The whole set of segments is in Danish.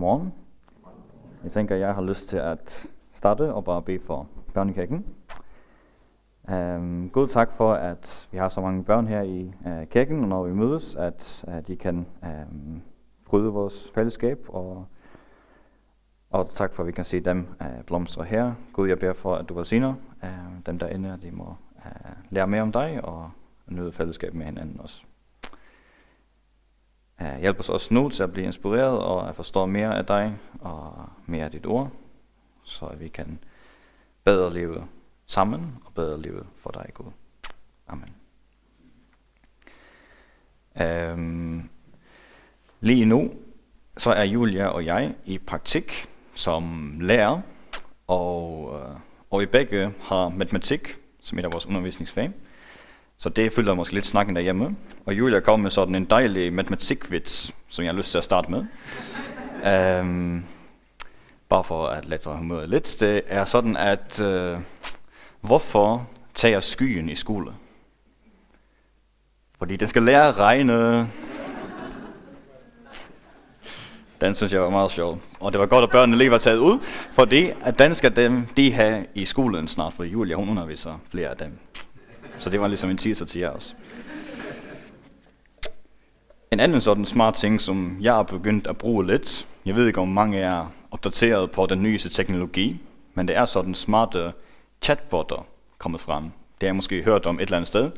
Godmorgen. Jeg tænker, jeg har lyst til at starte og bare bede for børnekirken. Um, øhm, god tak for, at vi har så mange børn her i uh, kirken, og når vi mødes, at uh, de kan um, bryde vores fællesskab, og, og tak for, at vi kan se dem uh, blomstre her. Gud, jeg beder for, at du velsigner uh, dem derinde, at de må uh, lære mere om dig og nyde fællesskab med hinanden også. Øh, hjælp os også nu til at blive inspireret og at forstå mere af dig og mere af dit ord, så vi kan bedre leve sammen og bedre leve for dig, Gud. Amen. Øhm, lige nu, så er Julia og jeg i praktik som lærer, og, øh, og vi begge har matematik som et af vores undervisningsfag. Så det følger måske lidt snakken derhjemme. Og Julia kom med sådan en dejlig matematikvits, som jeg har lyst til at starte med. um, bare for at lette humøret lidt. Det er sådan, at uh, hvorfor tager skyen i skole? Fordi den skal lære at regne. Den synes jeg var meget sjov. Og det var godt, at børnene lige var taget ud, fordi at den skal dem, de have i skolen snart, for Julia hun underviser flere af dem. Så det var ligesom en teaser til jer også. En anden sådan smart ting, som jeg har begyndt at bruge lidt, jeg ved ikke om mange er opdateret på den nyeste teknologi, men det er sådan smarte chatbotter kommet frem. Det har jeg måske hørt om et eller andet sted.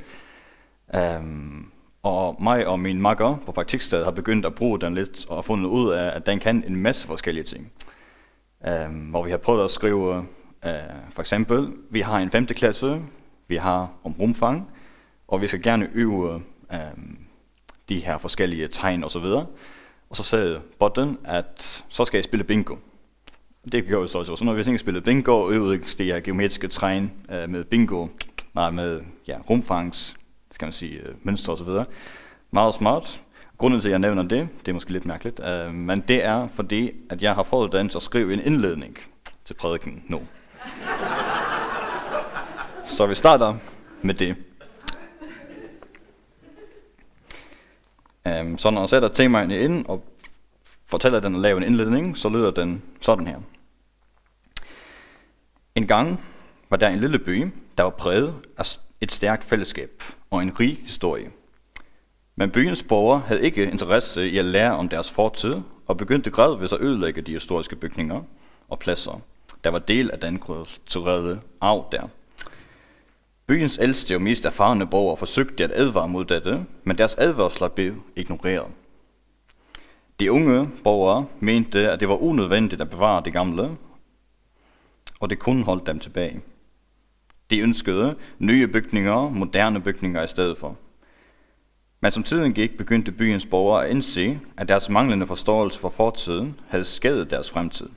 Um, og mig og min makker på praktikstedet har begyndt at bruge den lidt og fundet ud af, at den kan en masse forskellige ting. Um, hvor vi har prøvet at skrive, uh, for eksempel, vi har en 5. klasse, vi har om rumfang, og vi skal gerne øve øh, de her forskellige tegn osv. Og så sagde botten, at så skal jeg spille bingo. Det gjorde vi så også. Så når vi ikke spillede bingo, og øvede de her geometriske tegn øh, med bingo, nej, med ja, rumfangs, skal man sige, øh, mønstre osv. Meget smart. Grunden til, at jeg nævner det, det er måske lidt mærkeligt, øh, men det er fordi, at jeg har fået den til at skrive en indledning til prædiken nu så vi starter med det. Um, så når jeg sætter temaerne ind og fortæller den at lave en indledning, så lyder den sådan her. En gang var der en lille by, der var præget af et stærkt fællesskab og en rig historie. Men byens borgere havde ikke interesse i at lære om deres fortid og begyndte gradvist at ødelægge de historiske bygninger og pladser, der var del af den kulturelle arv der. Byens ældste og mest erfarne borgere forsøgte at advare mod dette, men deres advarsler blev ignoreret. De unge borgere mente, at det var unødvendigt at bevare det gamle, og det kun holdt dem tilbage. De ønskede nye bygninger, moderne bygninger i stedet for. Men som tiden gik, begyndte byens borgere at indse, at deres manglende forståelse for fortiden havde skadet deres fremtid.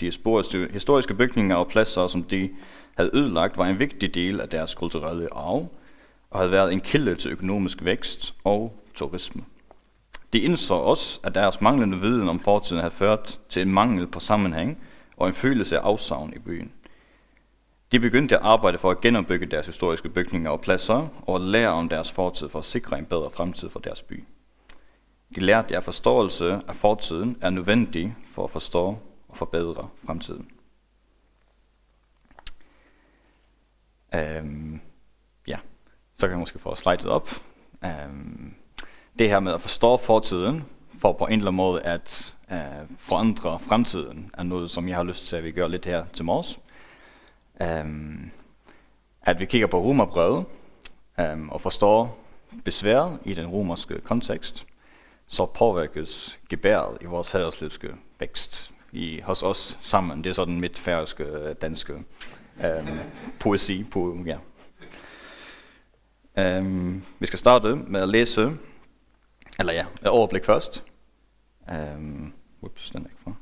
De historiske bygninger og pladser, som de havde ødelagt, var en vigtig del af deres kulturelle arv, og havde været en kilde til økonomisk vækst og turisme. De indså også, at deres manglende viden om fortiden havde ført til en mangel på sammenhæng og en følelse af afsavn i byen. De begyndte at arbejde for at genopbygge deres historiske bygninger og pladser, og at lære om deres fortid for at sikre en bedre fremtid for deres by. De lærte, at forståelse af fortiden er nødvendig for at forstå og forbedre fremtiden. Øhm, ja, så kan jeg måske få slidet op. Øhm, det her med at forstå fortiden, for på en eller anden måde at øh, forandre fremtiden, er noget, som jeg har lyst til, at vi gør lidt her til morges. Øhm, at vi kigger på romerbrevet øhm, og forstår besværet i den romerske kontekst, så påvirkes gebæret i vores herreslivske vækst i, hos os sammen. Det er sådan mit færøske, danske Øhm, poesi på, ja. Øhm, vi skal starte med at læse, eller ja, et overblik først. Øhm, ups, den er ikke for.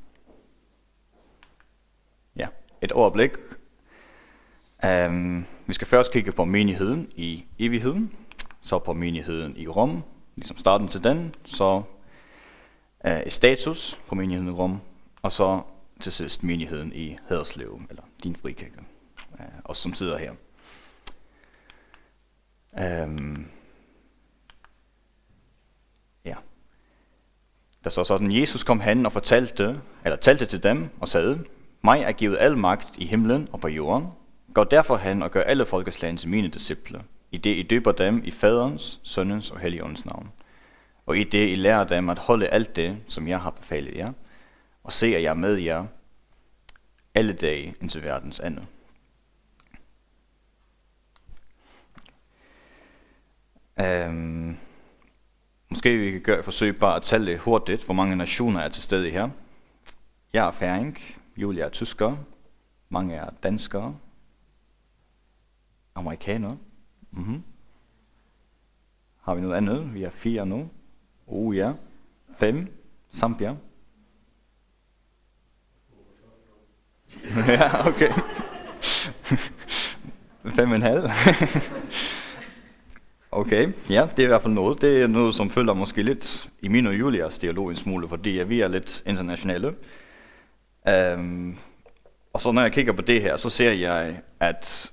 Ja, et overblik. Øhm, vi skal først kigge på menigheden i evigheden, så på menigheden i Rom, ligesom starten til den, så uh, status på menigheden i Rom, og så til sidst menigheden i Haderslev, eller din frikirke, øh, os som sidder her. Øhm, ja. Der så sådan, Jesus kom hen og fortalte, eller talte til dem og sagde, mig er givet al magt i himlen og på jorden. Gå derfor hen og gør alle folkeslagene til mine disciple, i det I døber dem i faderens, søndens og helligåndens navn. Og i det I lærer dem at holde alt det, som jeg har befalet jer, og se, at jeg er med jer alle dage indtil verdens ende. Øhm, måske vi kan gøre et forsøg bare at tælle hurtigt, hvor mange nationer er til stede her. Jeg er færing, Julia er tysker, mange er danskere, amerikanere. Mm-hmm. Har vi noget andet? Vi er fire nu. Oh ja. Fem. Zambia. ja, okay. Fem og en halv. okay, ja, det er i hvert fald noget. Det er noget, som følger måske lidt i min og Julias dialog en smule, fordi vi er lidt internationale. Um, og så når jeg kigger på det her, så ser jeg, at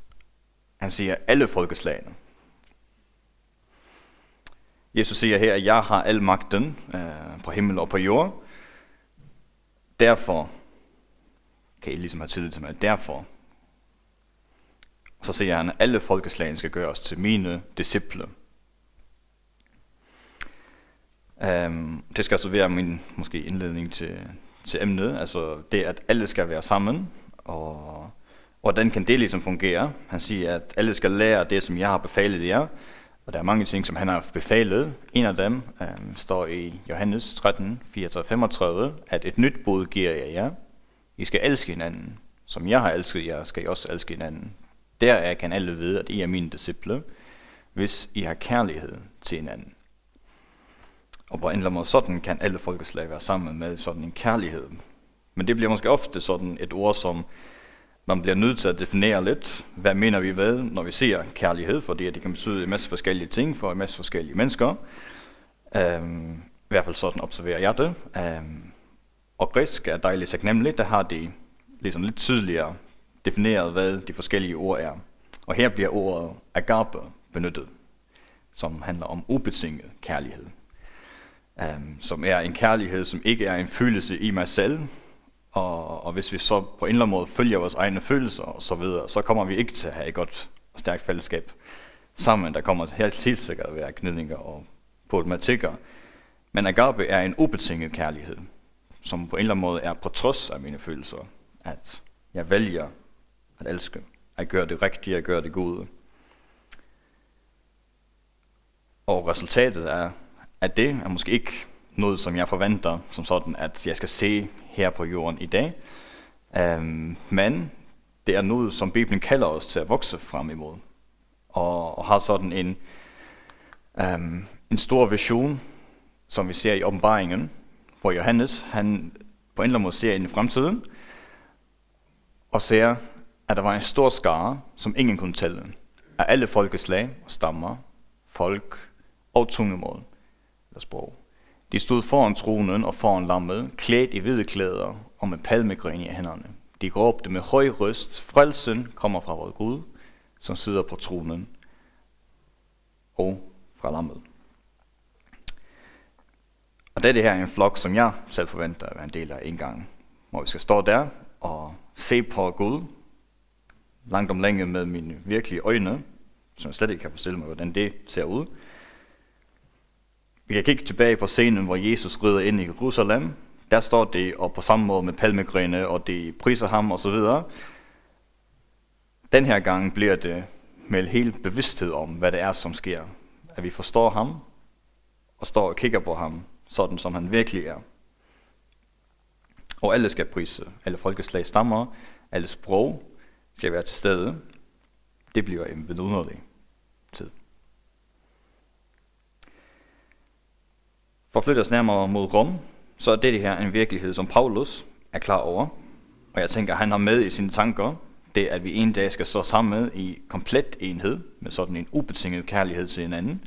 han siger alle folkeslagene. Jesus siger her, at jeg har al magten uh, på himmel og på jord. Derfor kan I ligesom have tillid til mig. Derfor. Så siger han, at alle folkeslagene skal gøres til mine disciple. Um, det skal altså være min måske indledning til, til emnet, altså det, at alle skal være sammen, og hvordan kan det ligesom fungere? Han siger, at alle skal lære det, som jeg har befalet jer, og der er mange ting, som han har befalet. En af dem um, står i Johannes 13, 34, at et nyt bud giver jeg jer. I skal elske hinanden. Som jeg har elsket jer, skal I også elske hinanden. Deraf kan alle vide, at I er mine disciple, hvis I har kærlighed til hinanden. Og på en eller anden måde sådan kan alle folkeslag være sammen med sådan en kærlighed. Men det bliver måske ofte sådan et ord, som man bliver nødt til at definere lidt, hvad mener vi ved, når vi siger kærlighed, fordi det kan betyde en masse forskellige ting for en masse forskellige mennesker. Øhm, I hvert fald sådan observerer jeg det. Øhm, og græsk er dejligt taknemmeligt, der har de ligesom lidt tydeligere defineret, hvad de forskellige ord er. Og her bliver ordet agape benyttet, som handler om ubetinget kærlighed. Um, som er en kærlighed, som ikke er en følelse i mig selv, og, og hvis vi så på en eller anden måde følger vores egne følelser og så videre, så kommer vi ikke til at have et godt og stærkt fællesskab sammen. Der kommer helt, helt sikkert at være knidninger og problematikker. Men agape er en ubetinget kærlighed, som på en eller anden måde er på trods af mine følelser. At jeg vælger at elske, at gøre det rigtige, at gøre det gode. Og resultatet er, at det er måske ikke noget, som jeg forventer som sådan, at jeg skal se her på jorden i dag. Um, men det er noget, som Bibelen kalder os til at vokse frem imod. Og, og har sådan en, um, en stor vision, som vi ser i åbenbaringen, hvor Johannes han på en eller anden måde ser ind i fremtiden, og ser, at der var en stor skare, som ingen kunne tælle, af alle folkeslag og stammer, folk og tungemål eller sprog. De stod foran tronen og foran lammet, klædt i hvide klæder og med palmegren i hænderne. De råbte med høj røst, frelsen kommer fra vores Gud, som sidder på tronen og fra lammet. Og det, det her er en flok, som jeg selv forventer at være en del af en gang, hvor vi skal stå der og se på Gud, langt om længe med mine virkelige øjne, som jeg slet ikke kan forestille mig, hvordan det ser ud. Vi kan kigge tilbage på scenen, hvor Jesus rider ind i Jerusalem. Der står det, og på samme måde med palmegrene, og de priser ham osv. Den her gang bliver det med helt bevidsthed om, hvad det er, som sker. At vi forstår ham, og står og kigger på ham, sådan som han virkelig er. Og alle skal prise. Alle folkeslag stammer, alle sprog skal være til stede. Det bliver en vidunderlig tid. For at flytte os nærmere mod Rom, så er det her en virkelighed, som Paulus er klar over. Og jeg tænker, at han har med i sine tanker, det at vi en dag skal stå sammen i komplet enhed, med sådan en ubetinget kærlighed til hinanden.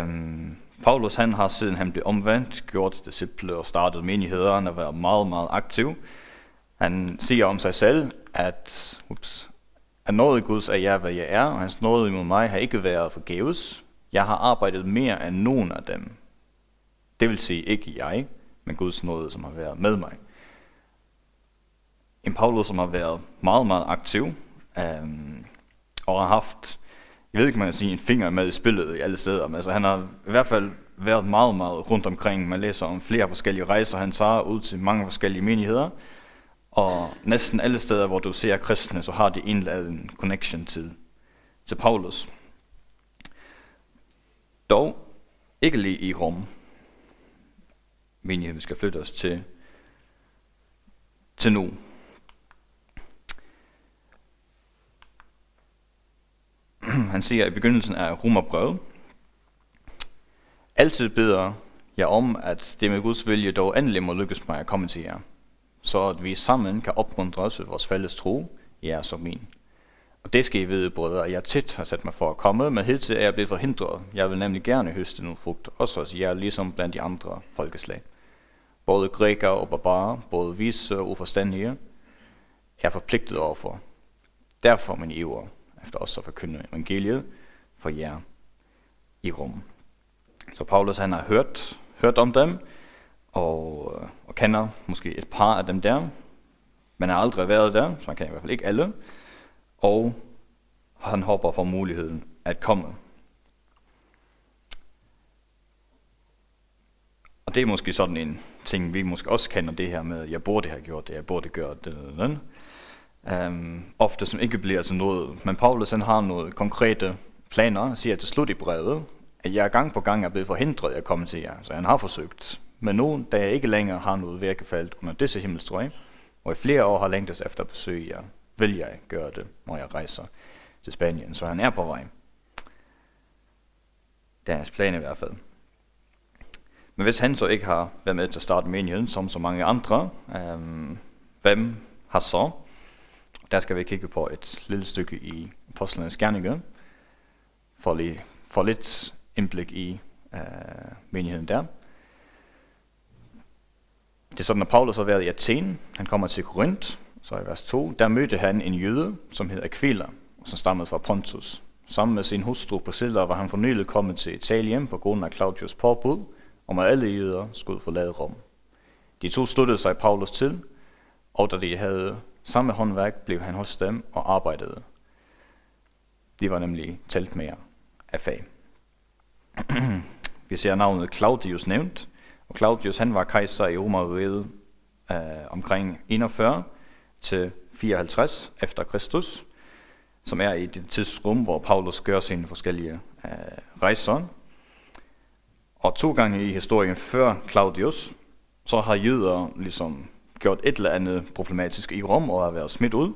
Um, Paulus han har siden han blev omvendt, gjort disciple og startet menigheder, han har været meget, meget aktiv. Han siger om sig selv, at, ups, at noget Guds er jeg, hvad jeg er, og hans nåde imod mig har ikke været forgæves. Jeg har arbejdet mere end nogen af dem, Det vil sige ikke jeg, men Guds nåde, som har været med mig. En Paulus, som har været meget, meget aktiv, øhm, og har haft, jeg ved ikke, man kan sige, en finger med i spillet i alle steder, men altså, han har i hvert fald været meget, meget rundt omkring. Man læser om flere forskellige rejser, han tager ud til mange forskellige menigheder, og næsten alle steder, hvor du ser kristne, så har de en eller anden connection til, til Paulus. Dog ikke lige i Rom. Menigheden skal flytte os til, til nu. Han siger i begyndelsen af Romerbrevet, Altid beder jeg om, at det med Guds vilje dog endelig må lykkes mig at komme til jer, så at vi sammen kan opmuntres ved vores fælles tro, jer som min. Og det skal I vide, brødre, at jeg tit har sat mig for at komme, men hidtil er jeg blevet forhindret. Jeg vil nemlig gerne høste nogle frugt, også hos jer, ligesom blandt de andre folkeslag. Både grækere og barbarer, både vise og uforstandige, er forpligtet overfor. Derfor min iver, efter også at forkynde evangeliet for jer i Rom. Så Paulus han har hørt, hørt om dem, og, øh, og kender måske et par af dem der, men har aldrig været der, så man kan i hvert fald ikke alle, og han hopper for muligheden at komme. Og det er måske sådan en ting, vi måske også kender det her med, jeg burde have gjort det, jeg burde gøre det, det, det. Um, øhm, ofte som ikke bliver til noget. Men Paulus han har noget konkrete planer, siger til slut i brevet, at jeg gang på gang er blevet forhindret at komme til jer. Så han har forsøgt. Men nu, da jeg ikke længere har noget virkefald under disse himmelstrøg, og i flere år har længtes efter at besøge jer, vil jeg gøre det, når jeg rejser til Spanien. Så han er på vej. Det er hans plan i hvert fald. Men hvis han så ikke har været med til at starte menigheden, som så mange andre, øhm, hvem har så? Der skal vi kigge på et lille stykke i Apostlenes Gerninger, for, lige, for lidt indblik i øh, menigheden der. Det er sådan, at Paulus har været i Athen, han kommer til Korinth, så i vers 2, der mødte han en jøde, som hed Aquila, som stammede fra Pontus. Sammen med sin hustru Priscilla var han for nylig kommet til Italien på grund af Claudius påbud, om at alle jøder skulle forlade Rom. De to sluttede sig Paulus til, og da de havde samme håndværk, blev han hos dem og arbejdede. De var nemlig talt mere af fag. Vi ser navnet Claudius nævnt, og Claudius han var kejser i Romeriet øh, omkring 41 til 54 efter Kristus, som er i det tidsrum, hvor Paulus gør sine forskellige øh, rejser. Og to gange i historien før Claudius, så har jøder ligesom gjort et eller andet problematisk i Rom og har været smidt ud.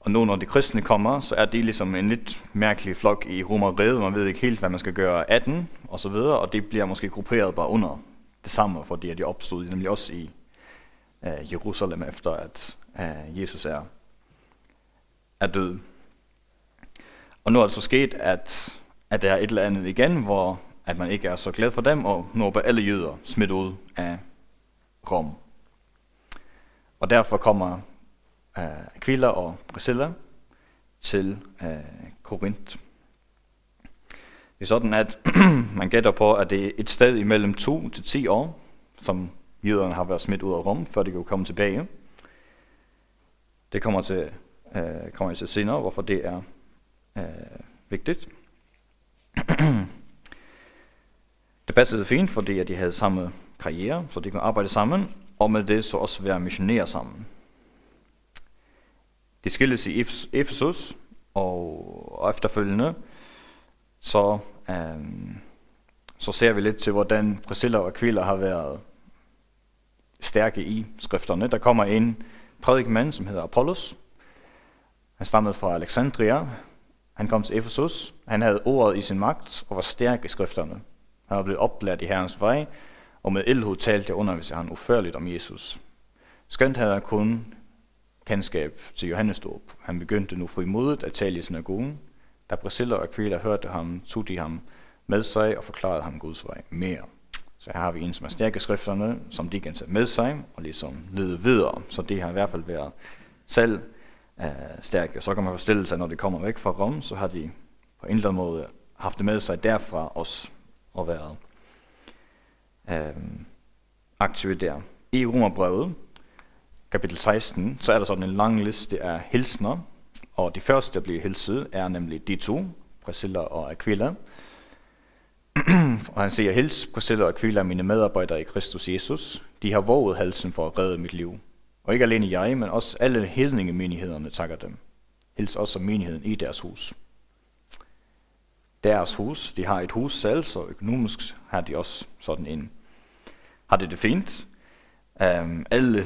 Og nu når de kristne kommer, så er de ligesom en lidt mærkelig flok i romeriet. Man ved ikke helt, hvad man skal gøre af den, og så videre. Og det bliver måske grupperet bare under det samme, fordi de opstod nemlig også i øh, Jerusalem, efter at øh, Jesus er, er død. Og nu er det så sket, at, at der er et eller andet igen, hvor at man ikke er så glad for dem, og nu er alle jøder smidt ud af Rom. Og derfor kommer øh, Aquila og Priscilla til øh, Korinth. Det er sådan, at man gætter på, at det er et sted imellem 2 til 10 år, som jøderne har været smidt ud af rum, før de kunne komme tilbage. Det kommer til, øh, kommer jeg til senere, hvorfor det er øh, vigtigt. det passede fint, fordi at de havde samme karriere, så de kunne arbejde sammen, og med det så også være missionærer sammen. De skilles i Efesus, og efterfølgende, så, øh, så ser vi lidt til, hvordan Priscilla og Aquila har været stærke i skrifterne. Der kommer en prædikemand, som hedder Apollos. Han stammede fra Alexandria. Han kom til Efesus. Han havde ordet i sin magt og var stærk i skrifterne. Han var blevet oplært i Herrens vej, og med ildhud talte og underviste han uførligt om Jesus. Skønt havde han kun kendskab til Johannes dåb. Han begyndte nu frimodigt at tale i synagogen. Da Priscilla og Aquila hørte ham, tog de ham med sig og forklarede ham Guds vej mere. Så her har vi en, som er stærke skrifterne, som de kan tage med sig og ligesom lede videre. Så det har i hvert fald været selv øh, stærke. Så kan man forestille sig, når de kommer væk fra Rom, så har de på en eller anden måde haft det med sig derfra også og været øh, aktive der. I Romerbrevet, kapitel 16, så er der sådan en lang liste af hilsner, og de første, der bliver hilset, er nemlig de to, Priscilla og Aquila. og han siger, hils Priscilla og Aquila, mine medarbejdere i Kristus Jesus. De har våget halsen for at redde mit liv. Og ikke alene jeg, men også alle hedningemenighederne takker dem. Hils også menigheden i deres hus. Deres hus, de har et hus selv, så økonomisk har de også sådan en, har det det fint. Um, alle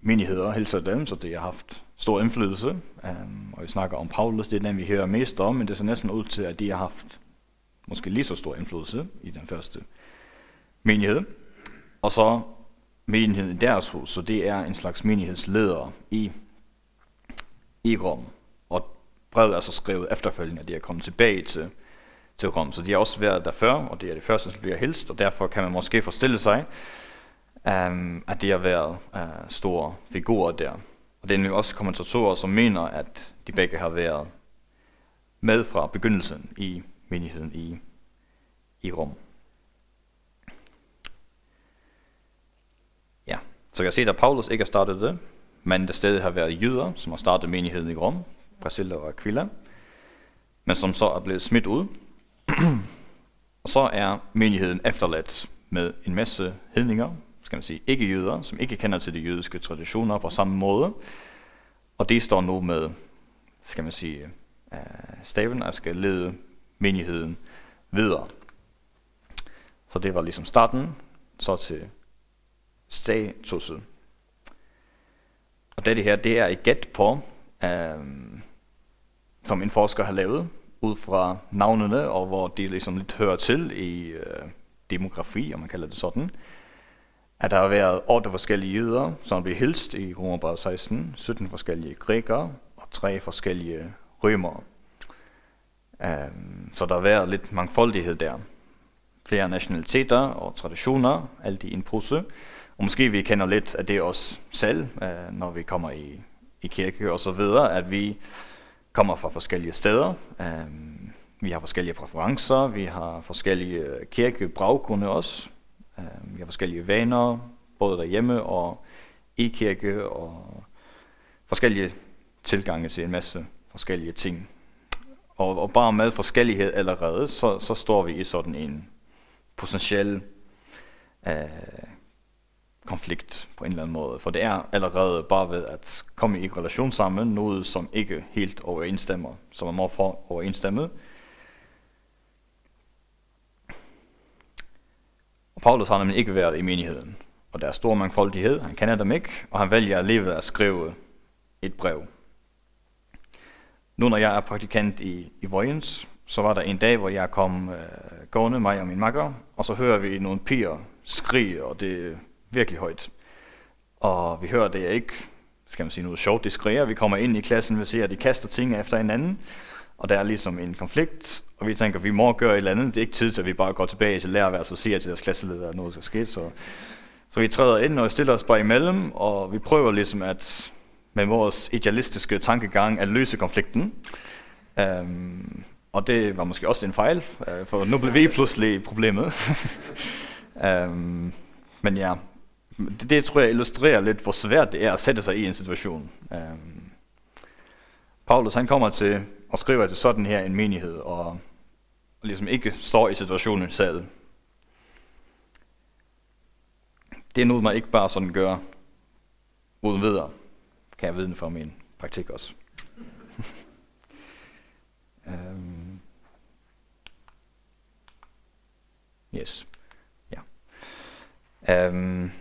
hedningemenigheder hilser dem, så det har haft stor indflydelse. Um, og vi snakker om Paulus, det er den, vi hører mest om, men det ser næsten ud til, at de har haft måske lige så stor indflydelse i den første menighed. Og så menigheden i deres hus, så det er en slags menighedsleder i, i Rom. Og brevet er så skrevet efterfølgende, at de er kommet tilbage til, til Rom. Så de har også været der før, og det er det første, som bliver helst, og derfor kan man måske forestille sig, um, at det har været uh, store figurer der. Og det er nu også kommentatorer, som mener, at de begge har været med fra begyndelsen i menigheden i, i Rom. Ja, så jeg se, at Paulus ikke har startet det, men der stadig har været jøder, som har startet menigheden i Rom, Priscilla og Aquila, men som så er blevet smidt ud. og så er menigheden efterladt med en masse hedninger, skal man sige, ikke jøder, som ikke kender til de jødiske traditioner på samme måde. Og det står nu med, skal man sige, øh, staven, at skal lede menigheden videre. Så det var ligesom starten, så til statuset. Og det her, det er et gæt på, øhm, som en forsker har lavet, ud fra navnene, og hvor de ligesom lidt hører til i øh, demografi, om man kalder det sådan, at der har været otte forskellige jøder, som blev hilst i Romerbrev 16, 17 forskellige grækere og tre forskellige rømere. Um, så der har været lidt mangfoldighed der. Flere nationaliteter og traditioner, alt i en pose. Og måske vi kender lidt af det os selv, uh, når vi kommer i, i kirke og så videre, at vi kommer fra forskellige steder. Um, vi har forskellige præferencer, vi har forskellige kirkebraggrunde også. Øh, vi har forskellige vaner, både derhjemme og i kirke, og forskellige tilgange til en masse forskellige ting og, og bare med forskellighed allerede, så, så står vi i sådan en potentiel øh, konflikt på en eller anden måde. For det er allerede bare ved at komme i relation sammen, noget som ikke helt overensstemmer, som man må få overensstemme. Og Paulus har nemlig ikke været i menigheden, og der er stor mangfoldighed, han kender dem ikke, og han vælger alligevel at skrive et brev nu når jeg er praktikant i, i Vojens, så var der en dag, hvor jeg kom øh, gående, mig og min makker, og så hører vi nogle piger skrige, og det er virkelig højt. Og vi hører det ikke, skal man sige noget sjovt, de skriger. Vi kommer ind i klassen, vi ser, at de kaster ting efter hinanden, og der er ligesom en konflikt, og vi tænker, at vi må gøre et eller andet. Det er ikke tid til, at vi bare går tilbage til lærerværelset og siger til deres klasseleder, at noget skal ske. Så, så vi træder ind og stiller os bare imellem, og vi prøver ligesom at med vores idealistiske tankegang at løse konflikten. Um, og det var måske også en fejl, uh, for nu blev vi pludselig problemet. um, men ja, det, det tror jeg illustrerer lidt, hvor svært det er at sætte sig i en situation. Um, Paulus han kommer til og skriver til sådan her en menighed, og, og ligesom ikke står i situationen selv. Det er noget, man ikke bare sådan gør uden videre kan jeg vide fra min praktik også. um, yes. Ja. Um,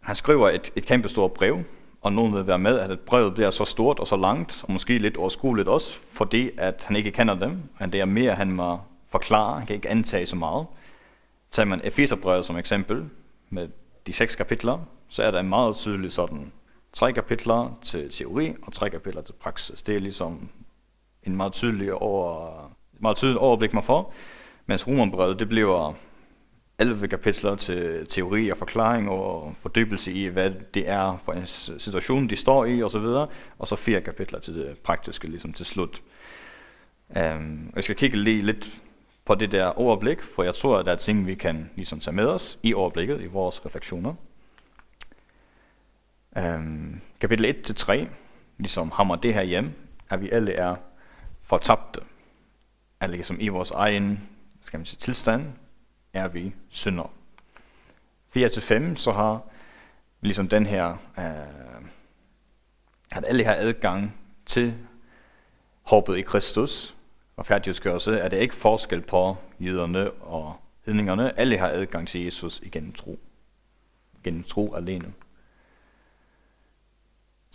han skriver et, et kæmpe stort brev, og nogen vil være med, at et brevet bliver så stort og så langt, og måske lidt overskueligt også, fordi at han ikke kender dem, men det er mere, han må forklare, han kan ikke antage så meget. Tager man Epheserbrevet som eksempel, med de seks kapitler, så er der en meget tydelig sådan tre kapitler til teori og tre kapitler til praksis. Det er ligesom en meget tydelig, over, meget tydelig overblik, man får. Mens romerbrevet, det bliver 11 kapitler til teori og forklaring og fordybelse i, hvad det er for en situation, de står i osv., og, og så fire kapitler til det praktiske ligesom til slut. Um, jeg skal kigge lige lidt på det der overblik, for jeg tror, at der er ting, vi kan ligesom tage med os i overblikket, i vores refleksioner. Um, kapitel 1-3, ligesom hammer det her hjem, at vi alle er fortabte. Alle ligesom i vores egen skal man sige, tilstand er vi synder. 4-5, så har ligesom den her, øh, at alle har adgang til håbet i Kristus, og færdighedsgørelse, er det ikke forskel på jøderne og hedningerne. Alle har adgang til Jesus igennem tro. Gennem tro alene.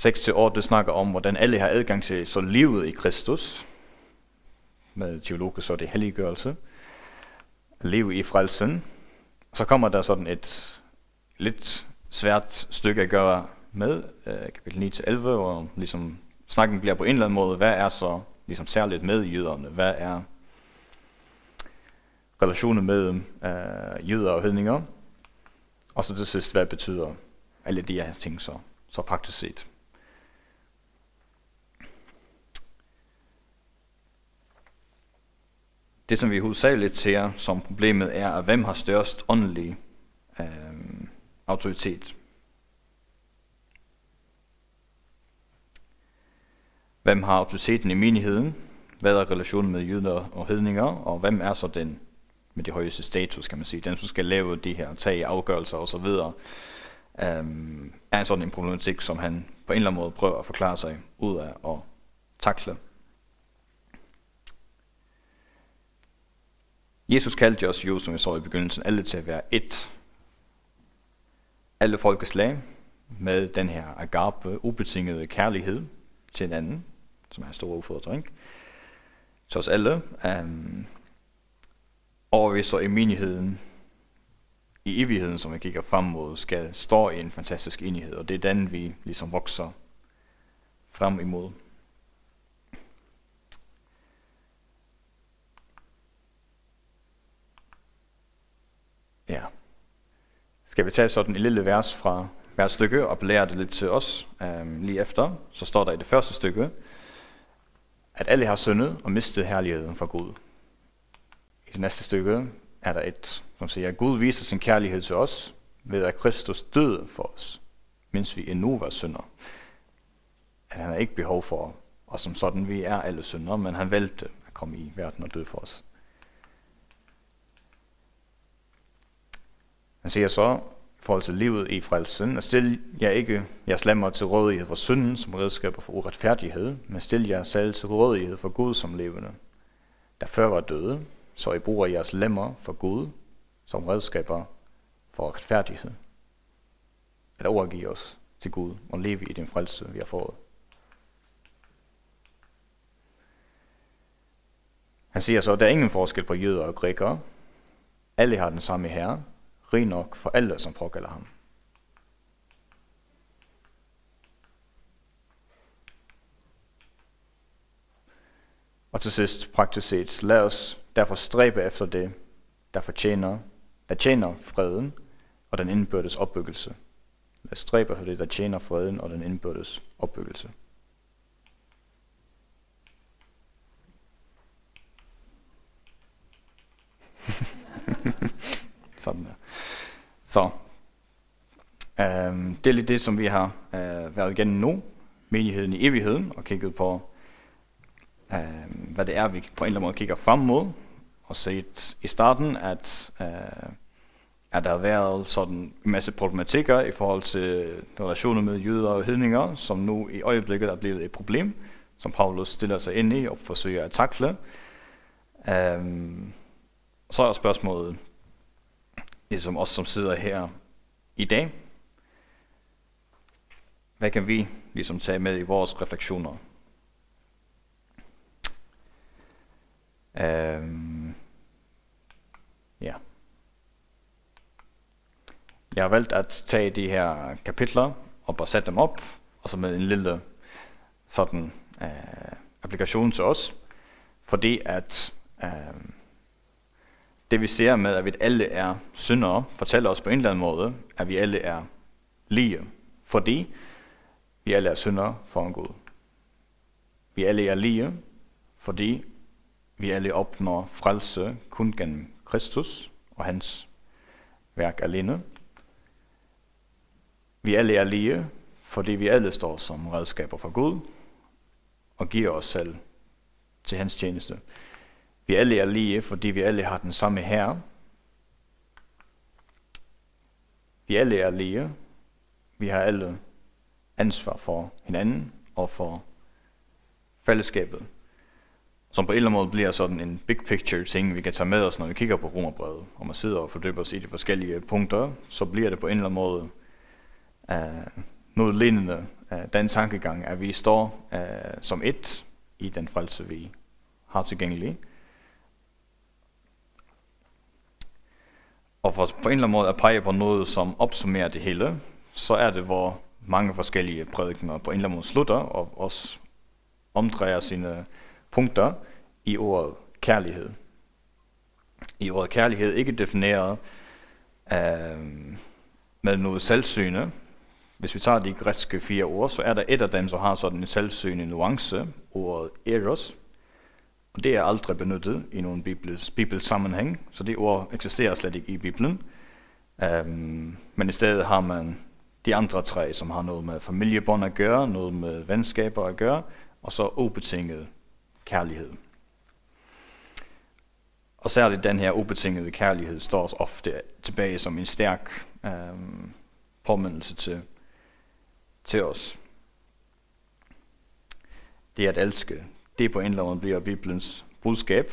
6-8 snakker om, hvordan alle har adgang til så livet i Kristus, med teologer så det helliggørelse, liv i frelsen. Så kommer der sådan et lidt svært stykke at gøre med, øh, kapitel 9-11, hvor ligesom snakken bliver på en eller anden måde, hvad er så ligesom særligt med jøderne? Hvad er relationen mellem øh, jøder og hedninger? Og så til sidst, hvad betyder alle de her ting så, så praktisk set? Det, som vi hovedsageligt ser som problemet, er, at hvem har størst åndelig øh, autoritet? Hvem har autoriteten i menigheden? Hvad er relationen med jøder og hedninger? Og hvem er så den med det højeste status, kan man sige? Den, som skal lave de her, tage afgørelser osv., øhm, er sådan en problematik, som han på en eller anden måde prøver at forklare sig ud af og takle. Jesus kaldte os jo, som vi så i begyndelsen, alle til at være et. Alle folkeslag med den her agape, ubetingede kærlighed til hinanden som er en stor udfordring til os alle. Um, og vi så i menigheden, i evigheden, som vi kigger frem mod, skal stå i en fantastisk enighed, og det er den, vi ligesom vokser frem imod. Ja. Skal vi tage sådan et lille vers fra hvert stykke og lære det lidt til os øhm, lige efter, så står der i det første stykke, at alle har syndet og mistet herligheden fra Gud. I det næste stykke er der et, som siger, at Gud viser sin kærlighed til os, ved at Kristus døde for os, mens vi endnu var synder. At han har ikke behov for os som sådan, vi er alle synder, men han valgte at komme i verden og dø for os. Han siger så, forhold til livet i frelsen, at stil jer ikke jeres lemmer til rådighed for synden som redskaber for uretfærdighed, men stil jer selv til rådighed for Gud som levende. Der før var døde, så I bruger jeres lemmer for Gud som redskaber for retfærdighed. At overgive os til Gud og leve i den frelse, vi har fået. Han siger så, at der er ingen forskel på jøder og grækere. Alle har den samme herre, rig nok for alle, som påkalder ham. Og til sidst, praktisk set, lad os derfor stræbe efter det, der fortjener, der tjener freden og den indbyrdes opbyggelse. Lad os stræbe efter det, der tjener freden og den indbyrdes opbyggelse. Sådan der. Så øh, det er lidt det, som vi har øh, været igennem nu, menigheden i evigheden, og kigget på, øh, hvad det er, vi på en eller anden måde kigger frem mod, og set i starten, at, øh, at der har været sådan en masse problematikker i forhold til relationer med jøder og hedninger, som nu i øjeblikket er blevet et problem, som Paulus stiller sig ind i og forsøger at takle. Øh, så er spørgsmålet, ligesom os, som sidder her i dag. Hvad kan vi ligesom tage med i vores refleksioner? Øhm, ja. Jeg har valgt at tage de her kapitler og bare sætte dem op, og så med en lille sådan øh, applikation til os, fordi at øh, det vi ser med, at vi alle er syndere, fortæller os på en eller anden måde, at vi alle er lige, fordi vi alle er syndere for en Gud. Vi alle er lige, fordi vi alle opnår frelse kun gennem Kristus og hans værk alene. Vi alle er lige, fordi vi alle står som redskaber for Gud og giver os selv til hans tjeneste. Vi alle er lige, fordi vi alle har den samme herre. Vi alle er lige. Vi har alle ansvar for hinanden og for fællesskabet som på en eller anden måde bliver sådan en big picture ting, vi kan tage med os, når vi kigger på romerbrevet, og man sidder og fordyber os i de forskellige punkter, så bliver det på en eller anden måde uh, noget lignende uh, den tankegang, at vi står uh, som et i den frelse, vi har tilgængelig. Og for på en eller anden måde at pege på noget, som opsummerer det hele, så er det, hvor mange forskellige prædikener på en eller anden måde slutter, og også omdrejer sine punkter i ordet kærlighed. I ordet kærlighed ikke defineret øh, med noget selvsyne. Hvis vi tager de græske fire ord, så er der et af dem, som har sådan en selvsyne nuance, ordet eros. Og det er aldrig benyttet i nogen bibels, bibels sammenhæng, så det ord eksisterer slet ikke i Bibelen. Um, men i stedet har man de andre tre, som har noget med familiebånd at gøre, noget med venskaber at gøre, og så ubetinget kærlighed. Og særligt den her ubetingede kærlighed står ofte tilbage som en stærk um, påmindelse til, til os. Det at elske, det på en eller anden bliver Bibelens budskab,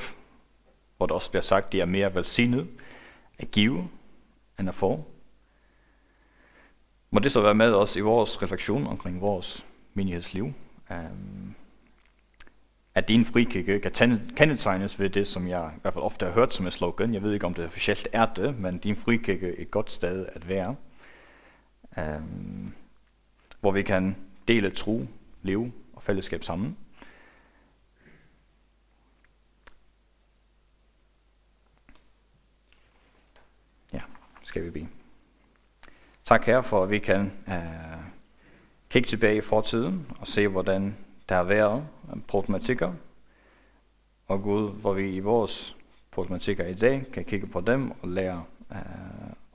hvor der også bliver sagt, at det er mere velsignet at give end at få. Må det så være med os i vores refleksion omkring vores menighedsliv. Um, øhm, at din frikirke kan kendetegnes ved det, som jeg i hvert fald ofte har hørt som et slogan. Jeg ved ikke, om det officielt er det, men din frikirke er et godt sted at være. Um, hvor vi kan dele tro, leve og fællesskab sammen. Ja, skal vi bede. Tak her for, at vi kan øh, kigge tilbage i fortiden og se, hvordan der har været problematikker, og Gud, hvor vi i vores problematikker i dag kan kigge på dem og lære. Øh,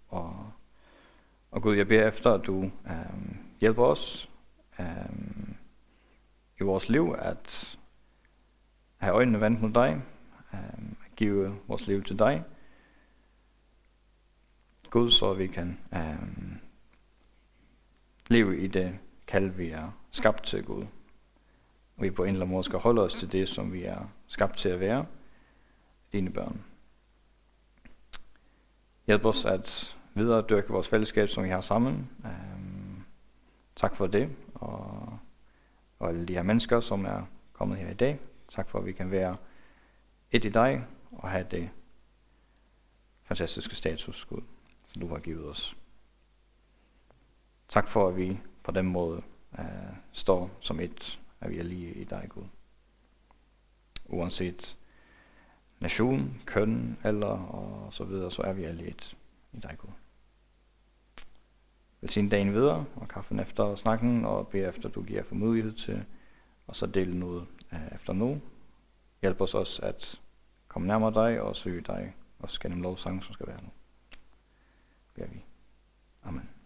og, og Gud, jeg beder efter, at du øh, hjælper os øh, i vores liv at have øjnene vendt mod dig, øh, at give vores liv til dig. Gud, så vi kan øh, leve i det kald, vi er skabt til Gud og vi på en eller anden måde skal holde os til det, som vi er skabt til at være, dine børn. Hjælp os at videre dyrke vores fællesskab, som vi har sammen. Øhm, tak for det, og, og alle de her mennesker, som er kommet her i dag. Tak for, at vi kan være et i dig, og have det fantastiske status, Gud, du har givet os. Tak for, at vi på den måde uh, står som et at vi er lige i dig, Gud. Uanset nation, køn, alder og så videre, så er vi alle et i dig, Gud. Velsign dagen videre, og kaffen efter snakken, og bede efter, du giver formodighed til, og så dele noget uh, øh, efter nu. Hjælp os også at komme nærmere dig og søge dig, også gennem lovsangen, som skal være nu. Beder vi. Amen.